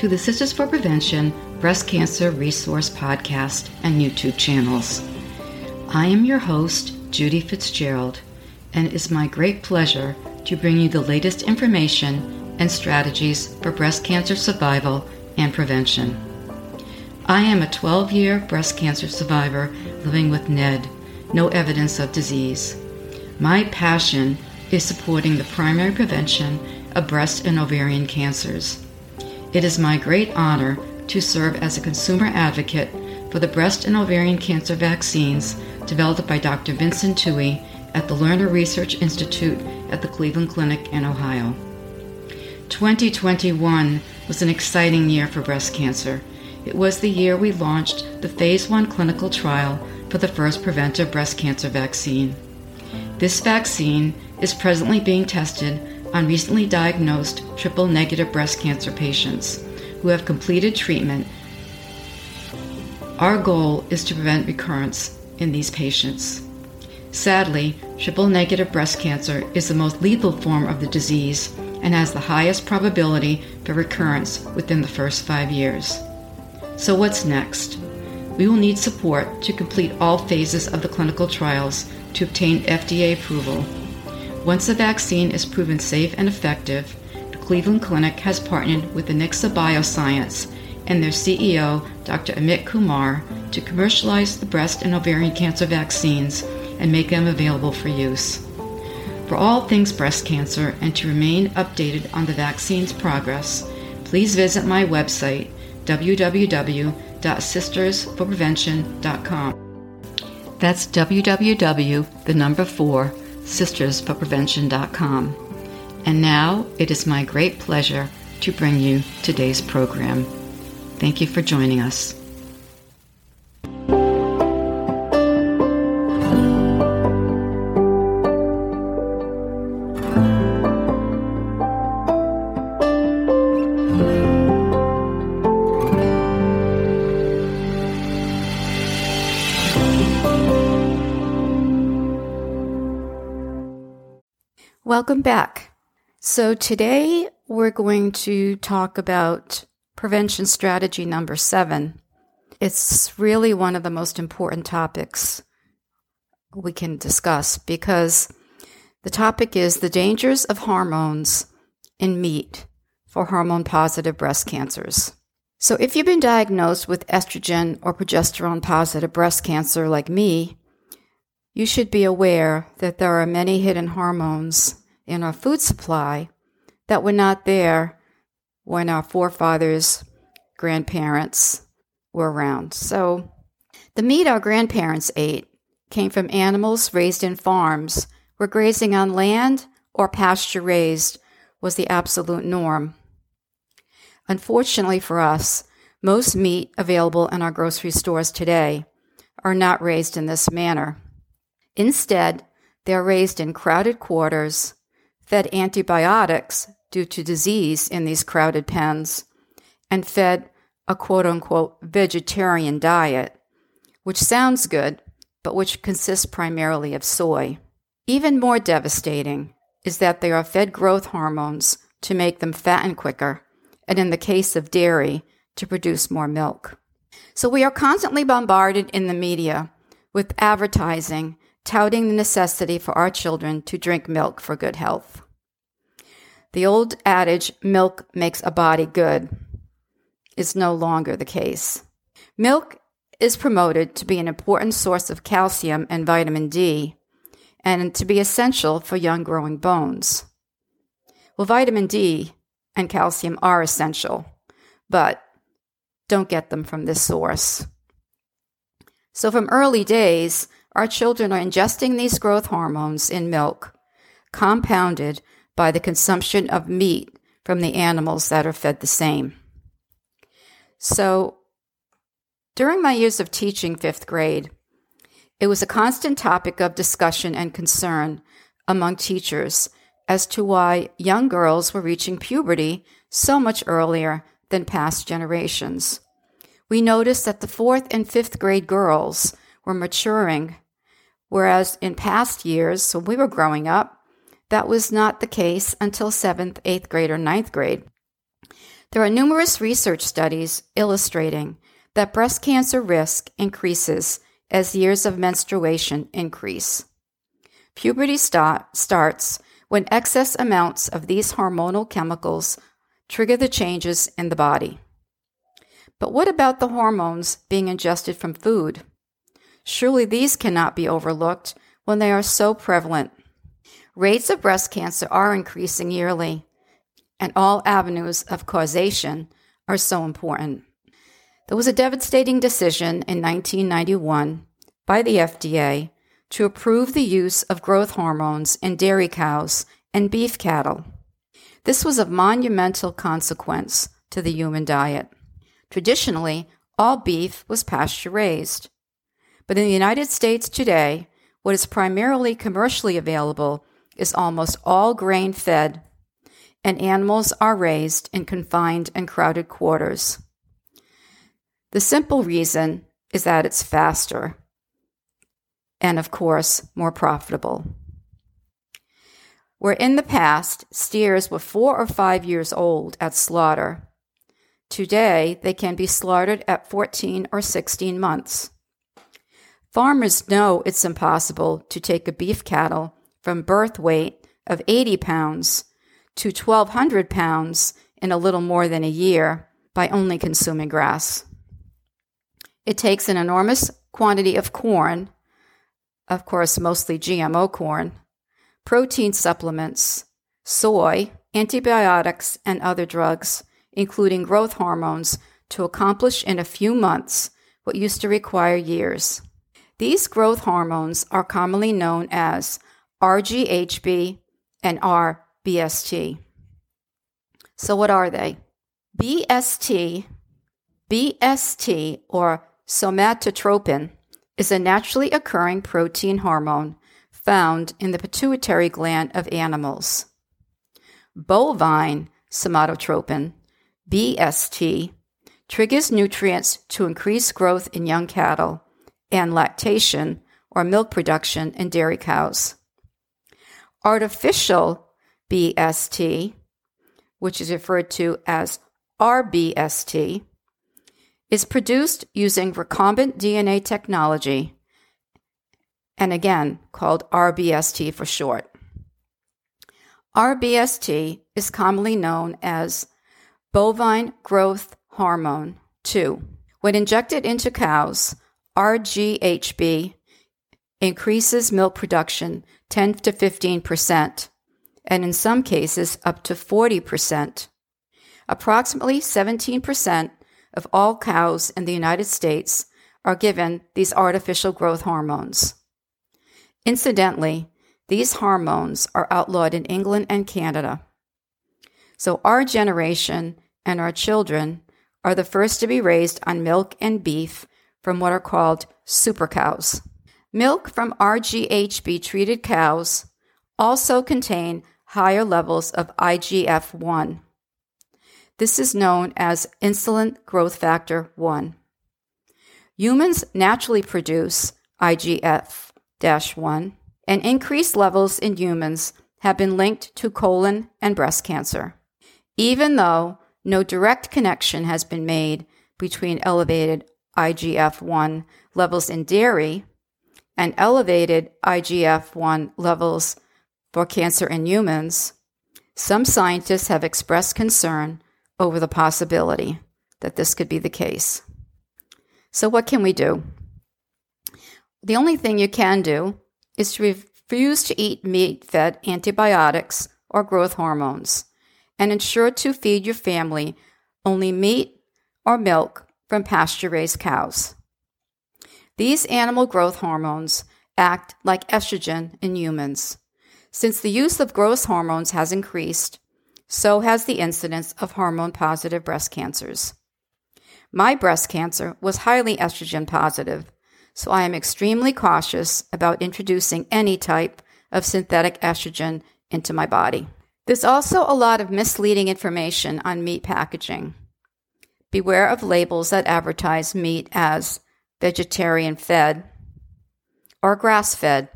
To the Sisters for Prevention Breast Cancer Resource Podcast and YouTube channels. I am your host, Judy Fitzgerald, and it is my great pleasure to bring you the latest information and strategies for breast cancer survival and prevention. I am a 12 year breast cancer survivor living with NED, no evidence of disease. My passion is supporting the primary prevention of breast and ovarian cancers. It is my great honor to serve as a consumer advocate for the breast and ovarian cancer vaccines developed by Dr. Vincent Tuohy at the Lerner Research Institute at the Cleveland Clinic in Ohio. 2021 was an exciting year for breast cancer. It was the year we launched the Phase 1 clinical trial for the first preventive breast cancer vaccine. This vaccine is presently being tested on recently diagnosed triple negative breast cancer patients who have completed treatment. Our goal is to prevent recurrence in these patients. Sadly, triple negative breast cancer is the most lethal form of the disease and has the highest probability for recurrence within the first five years. So, what's next? We will need support to complete all phases of the clinical trials to obtain FDA approval once the vaccine is proven safe and effective, the Cleveland Clinic has partnered with Anixa Bioscience and their CEO, Dr. Amit Kumar, to commercialize the breast and ovarian cancer vaccines and make them available for use. For all things breast cancer and to remain updated on the vaccine's progress, please visit my website www.sistersforprevention.com. That's www, the number 4, sistersforprevention.com. And now it is my great pleasure to bring you today's program. Thank you for joining us. Welcome back. So, today we're going to talk about prevention strategy number seven. It's really one of the most important topics we can discuss because the topic is the dangers of hormones in meat for hormone positive breast cancers. So, if you've been diagnosed with estrogen or progesterone positive breast cancer like me, you should be aware that there are many hidden hormones in our food supply that were not there when our forefathers, grandparents were around. So the meat our grandparents ate came from animals raised in farms where grazing on land or pasture raised was the absolute norm. Unfortunately for us, most meat available in our grocery stores today are not raised in this manner. Instead, they are raised in crowded quarters fed antibiotics due to disease in these crowded pens, and fed a quote unquote vegetarian diet, which sounds good, but which consists primarily of soy. Even more devastating is that they are fed growth hormones to make them fatten quicker, and in the case of dairy, to produce more milk. So we are constantly bombarded in the media with advertising touting the necessity for our children to drink milk for good health. The old adage, milk makes a body good, is no longer the case. Milk is promoted to be an important source of calcium and vitamin D and to be essential for young growing bones. Well, vitamin D and calcium are essential, but don't get them from this source. So, from early days, our children are ingesting these growth hormones in milk, compounded by the consumption of meat from the animals that are fed the same. So, during my years of teaching fifth grade, it was a constant topic of discussion and concern among teachers as to why young girls were reaching puberty so much earlier than past generations. We noticed that the fourth and fifth grade girls were maturing, whereas in past years, when we were growing up, that was not the case until seventh, eighth grade, or ninth grade. There are numerous research studies illustrating that breast cancer risk increases as years of menstruation increase. Puberty start, starts when excess amounts of these hormonal chemicals trigger the changes in the body. But what about the hormones being ingested from food? Surely these cannot be overlooked when they are so prevalent. Rates of breast cancer are increasing yearly, and all avenues of causation are so important. There was a devastating decision in 1991 by the FDA to approve the use of growth hormones in dairy cows and beef cattle. This was of monumental consequence to the human diet. Traditionally, all beef was pasture raised. But in the United States today, what is primarily commercially available is almost all grain fed, and animals are raised in confined and crowded quarters. The simple reason is that it's faster and, of course, more profitable. Where in the past steers were four or five years old at slaughter, today they can be slaughtered at 14 or 16 months. Farmers know it's impossible to take a beef cattle from birth weight of 80 pounds to 1,200 pounds in a little more than a year by only consuming grass. It takes an enormous quantity of corn of course, mostly GMO corn, protein supplements, soy, antibiotics, and other drugs, including growth hormones, to accomplish in a few months what used to require years. These growth hormones are commonly known as RGHB and RBST. So, what are they? BST, BST, or somatotropin, is a naturally occurring protein hormone found in the pituitary gland of animals. Bovine somatotropin, BST, triggers nutrients to increase growth in young cattle and lactation or milk production in dairy cows. Artificial BST, which is referred to as RBST, is produced using recombinant DNA technology, and again called RBST for short. RBST is commonly known as bovine growth hormone 2. When injected into cows, RGHB increases milk production 10 to 15 percent, and in some cases up to 40 percent. Approximately 17 percent of all cows in the United States are given these artificial growth hormones. Incidentally, these hormones are outlawed in England and Canada. So our generation and our children are the first to be raised on milk and beef from what are called super cows. Milk from RGHB treated cows also contain higher levels of IGF 1. This is known as insulin growth factor 1. Humans naturally produce IGF 1, and increased levels in humans have been linked to colon and breast cancer. Even though no direct connection has been made between elevated IGF 1 levels in dairy and elevated IGF 1 levels for cancer in humans, some scientists have expressed concern over the possibility that this could be the case. So, what can we do? The only thing you can do is to refuse to eat meat fed antibiotics or growth hormones and ensure to feed your family only meat or milk from pasture raised cows. These animal growth hormones act like estrogen in humans. Since the use of growth hormones has increased, so has the incidence of hormone positive breast cancers. My breast cancer was highly estrogen positive, so I am extremely cautious about introducing any type of synthetic estrogen into my body. There's also a lot of misleading information on meat packaging. Beware of labels that advertise meat as vegetarian fed or grass fed.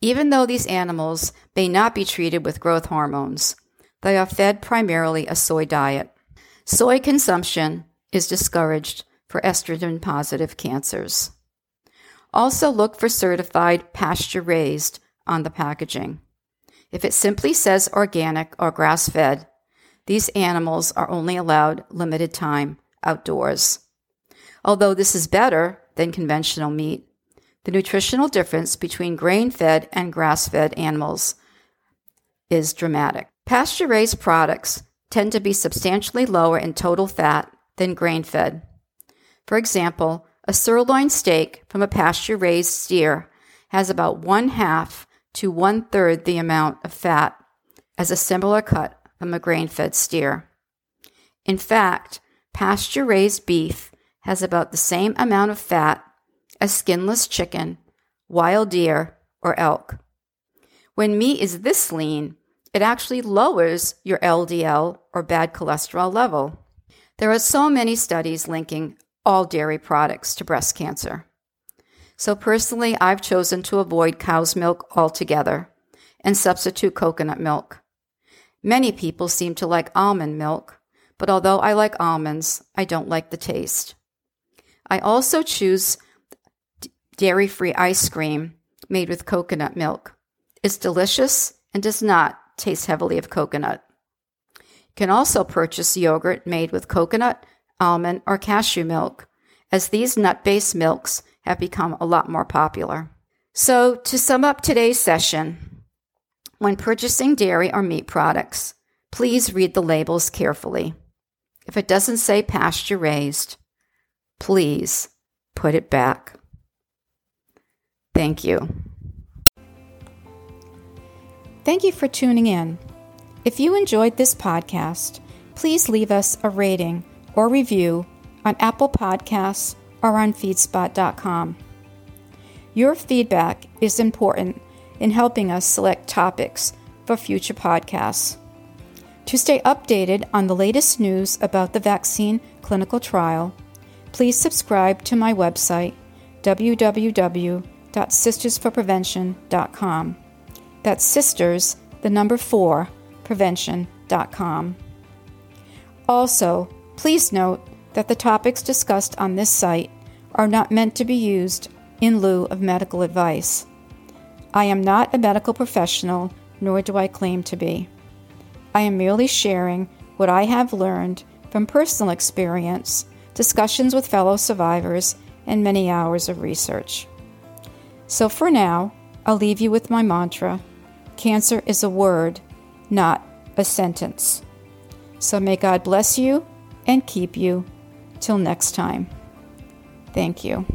Even though these animals may not be treated with growth hormones, they are fed primarily a soy diet. Soy consumption is discouraged for estrogen positive cancers. Also, look for certified pasture raised on the packaging. If it simply says organic or grass fed, these animals are only allowed limited time outdoors. Although this is better than conventional meat, the nutritional difference between grain fed and grass fed animals is dramatic. Pasture raised products tend to be substantially lower in total fat than grain fed. For example, a sirloin steak from a pasture raised steer has about one half to one third the amount of fat as a similar cut from a grain fed steer. In fact, pasture raised beef has about the same amount of fat as skinless chicken, wild deer, or elk. When meat is this lean, it actually lowers your LDL or bad cholesterol level. There are so many studies linking all dairy products to breast cancer. So, personally, I've chosen to avoid cow's milk altogether and substitute coconut milk. Many people seem to like almond milk, but although I like almonds, I don't like the taste. I also choose dairy free ice cream made with coconut milk. It's delicious and does not taste heavily of coconut. You can also purchase yogurt made with coconut, almond, or cashew milk, as these nut based milks have become a lot more popular. So, to sum up today's session, when purchasing dairy or meat products, please read the labels carefully. If it doesn't say pasture raised, please put it back. Thank you. Thank you for tuning in. If you enjoyed this podcast, please leave us a rating or review on Apple Podcasts or on feedspot.com. Your feedback is important in helping us select topics for future podcasts. To stay updated on the latest news about the vaccine clinical trial, please subscribe to my website, www.sistersforprevention.com. That's sisters, the number four, prevention.com. Also, please note that the topics discussed on this site are not meant to be used in lieu of medical advice. I am not a medical professional, nor do I claim to be. I am merely sharing what I have learned from personal experience, discussions with fellow survivors, and many hours of research. So for now, I'll leave you with my mantra cancer is a word, not a sentence. So may God bless you and keep you. Till next time. Thank you.